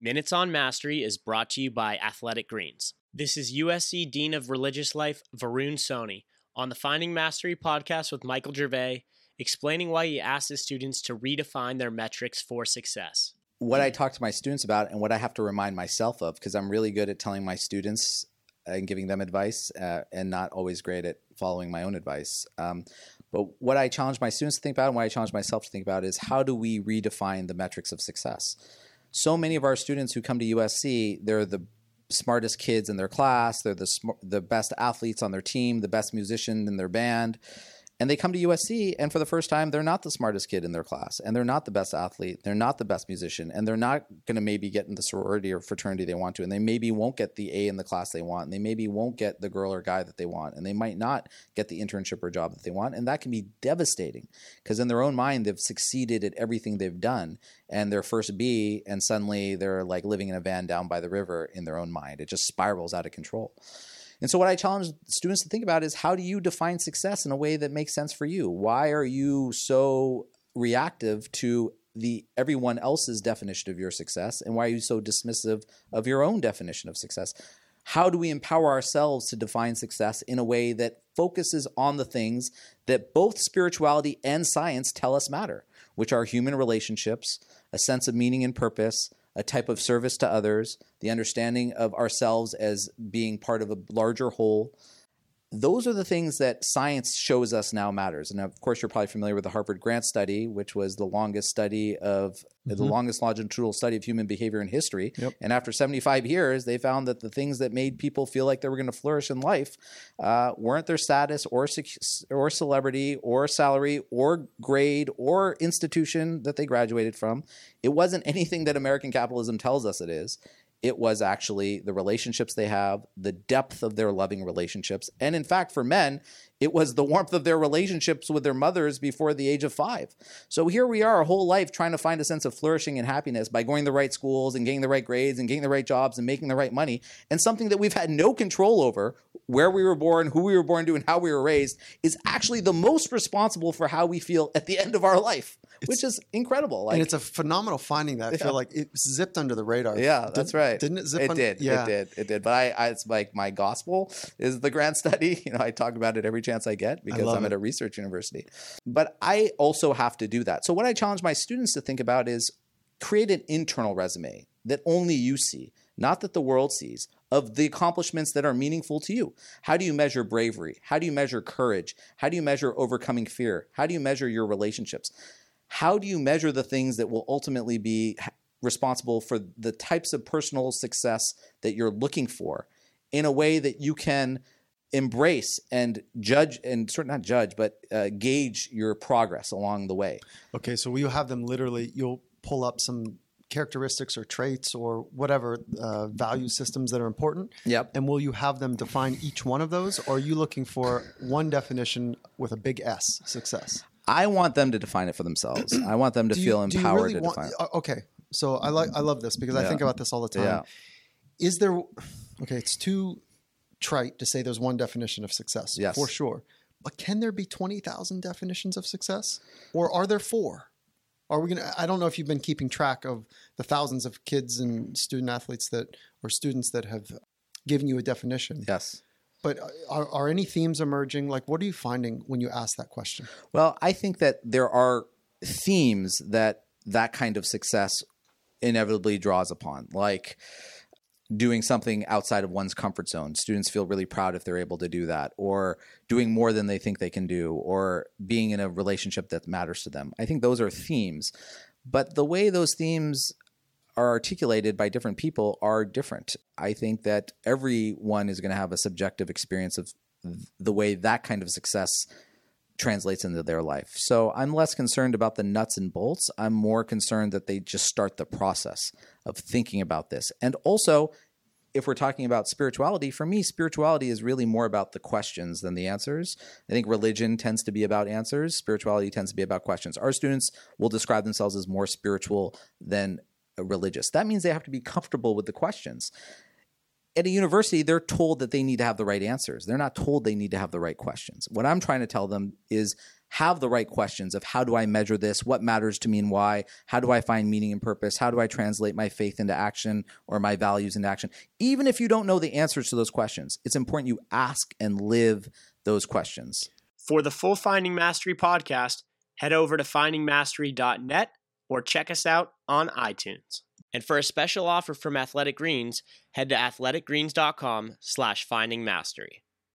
Minutes on Mastery is brought to you by Athletic Greens. This is USC Dean of Religious Life, Varun Soni, on the Finding Mastery podcast with Michael Gervais, explaining why he asks his students to redefine their metrics for success. What I talk to my students about and what I have to remind myself of, because I'm really good at telling my students and giving them advice uh, and not always great at following my own advice. Um, but what I challenge my students to think about and what I challenge myself to think about is how do we redefine the metrics of success? So many of our students who come to USC, they're the smartest kids in their class, they're the sm- the best athletes on their team, the best musician in their band and they come to USC, and for the first time, they're not the smartest kid in their class, and they're not the best athlete, they're not the best musician, and they're not going to maybe get in the sorority or fraternity they want to, and they maybe won't get the A in the class they want, and they maybe won't get the girl or guy that they want, and they might not get the internship or job that they want, and that can be devastating because in their own mind, they've succeeded at everything they've done, and their first B, and suddenly they're like living in a van down by the river in their own mind. It just spirals out of control. And so, what I challenge students to think about is how do you define success in a way that makes sense for you? Why are you so reactive to the everyone else's definition of your success, and why are you so dismissive of your own definition of success? How do we empower ourselves to define success in a way that focuses on the things that both spirituality and science tell us matter, which are human relationships, a sense of meaning and purpose, a type of service to others, the understanding of ourselves as being part of a larger whole, those are the things that science shows us now matters. And of course, you're probably familiar with the Harvard Grant study, which was the longest study of mm-hmm. the longest longitudinal study of human behavior in history. Yep. And after 75 years, they found that the things that made people feel like they were going to flourish in life uh, weren't their status or or celebrity or salary or grade or institution that they graduated from. It wasn't anything that American capitalism tells us it is it was actually the relationships they have, the depth of their loving relationships. And in fact, for men, it was the warmth of their relationships with their mothers before the age of five. So here we are, our whole life trying to find a sense of flourishing and happiness by going to the right schools and getting the right grades and getting the right jobs and making the right money. And something that we've had no control over, where we were born, who we were born to, and how we were raised, is actually the most responsible for how we feel at the end of our life which is incredible. Like, and it's a phenomenal finding that I feel like it zipped under the radar. Yeah, did, that's right. Didn't it zip? It un- did. Yeah. It did. It did. But I, I, it's like my gospel is the grant study. You know, I talk about it every chance I get because I I'm it. at a research university. But I also have to do that. So what I challenge my students to think about is create an internal resume that only you see, not that the world sees of the accomplishments that are meaningful to you. How do you measure bravery? How do you measure courage? How do you measure overcoming fear? How do you measure your relationships? How do you measure the things that will ultimately be responsible for the types of personal success that you're looking for in a way that you can embrace and judge and sort of not judge but uh, gauge your progress along the way? Okay so we'll have them literally you'll pull up some characteristics or traits or whatever uh, value systems that are important. Yep. And will you have them define each one of those or are you looking for one definition with a big s success I want them to define it for themselves. I want them to feel empowered really to want, define it. Uh, okay. So I like I love this because yeah. I think about this all the time. Yeah. Is there okay, it's too trite to say there's one definition of success. Yes. For sure. But can there be 20,000 definitions of success? Or are there four? Are we to I don't know if you've been keeping track of the thousands of kids and student athletes that or students that have given you a definition. Yes. But uh, are, are any themes emerging? Like, what are you finding when you ask that question? Well, I think that there are themes that that kind of success inevitably draws upon, like doing something outside of one's comfort zone. Students feel really proud if they're able to do that, or doing more than they think they can do, or being in a relationship that matters to them. I think those are themes. But the way those themes are articulated by different people are different. I think that everyone is going to have a subjective experience of the way that kind of success translates into their life. So I'm less concerned about the nuts and bolts. I'm more concerned that they just start the process of thinking about this. And also, if we're talking about spirituality, for me, spirituality is really more about the questions than the answers. I think religion tends to be about answers, spirituality tends to be about questions. Our students will describe themselves as more spiritual than religious. That means they have to be comfortable with the questions. At a university, they're told that they need to have the right answers. They're not told they need to have the right questions. What I'm trying to tell them is have the right questions of how do I measure this? What matters to me and why? How do I find meaning and purpose? How do I translate my faith into action or my values into action? Even if you don't know the answers to those questions, it's important you ask and live those questions. For the full Finding Mastery podcast, head over to findingmastery.net or check us out on iTunes. And for a special offer from Athletic Greens, head to athleticgreens.com slash findingmastery.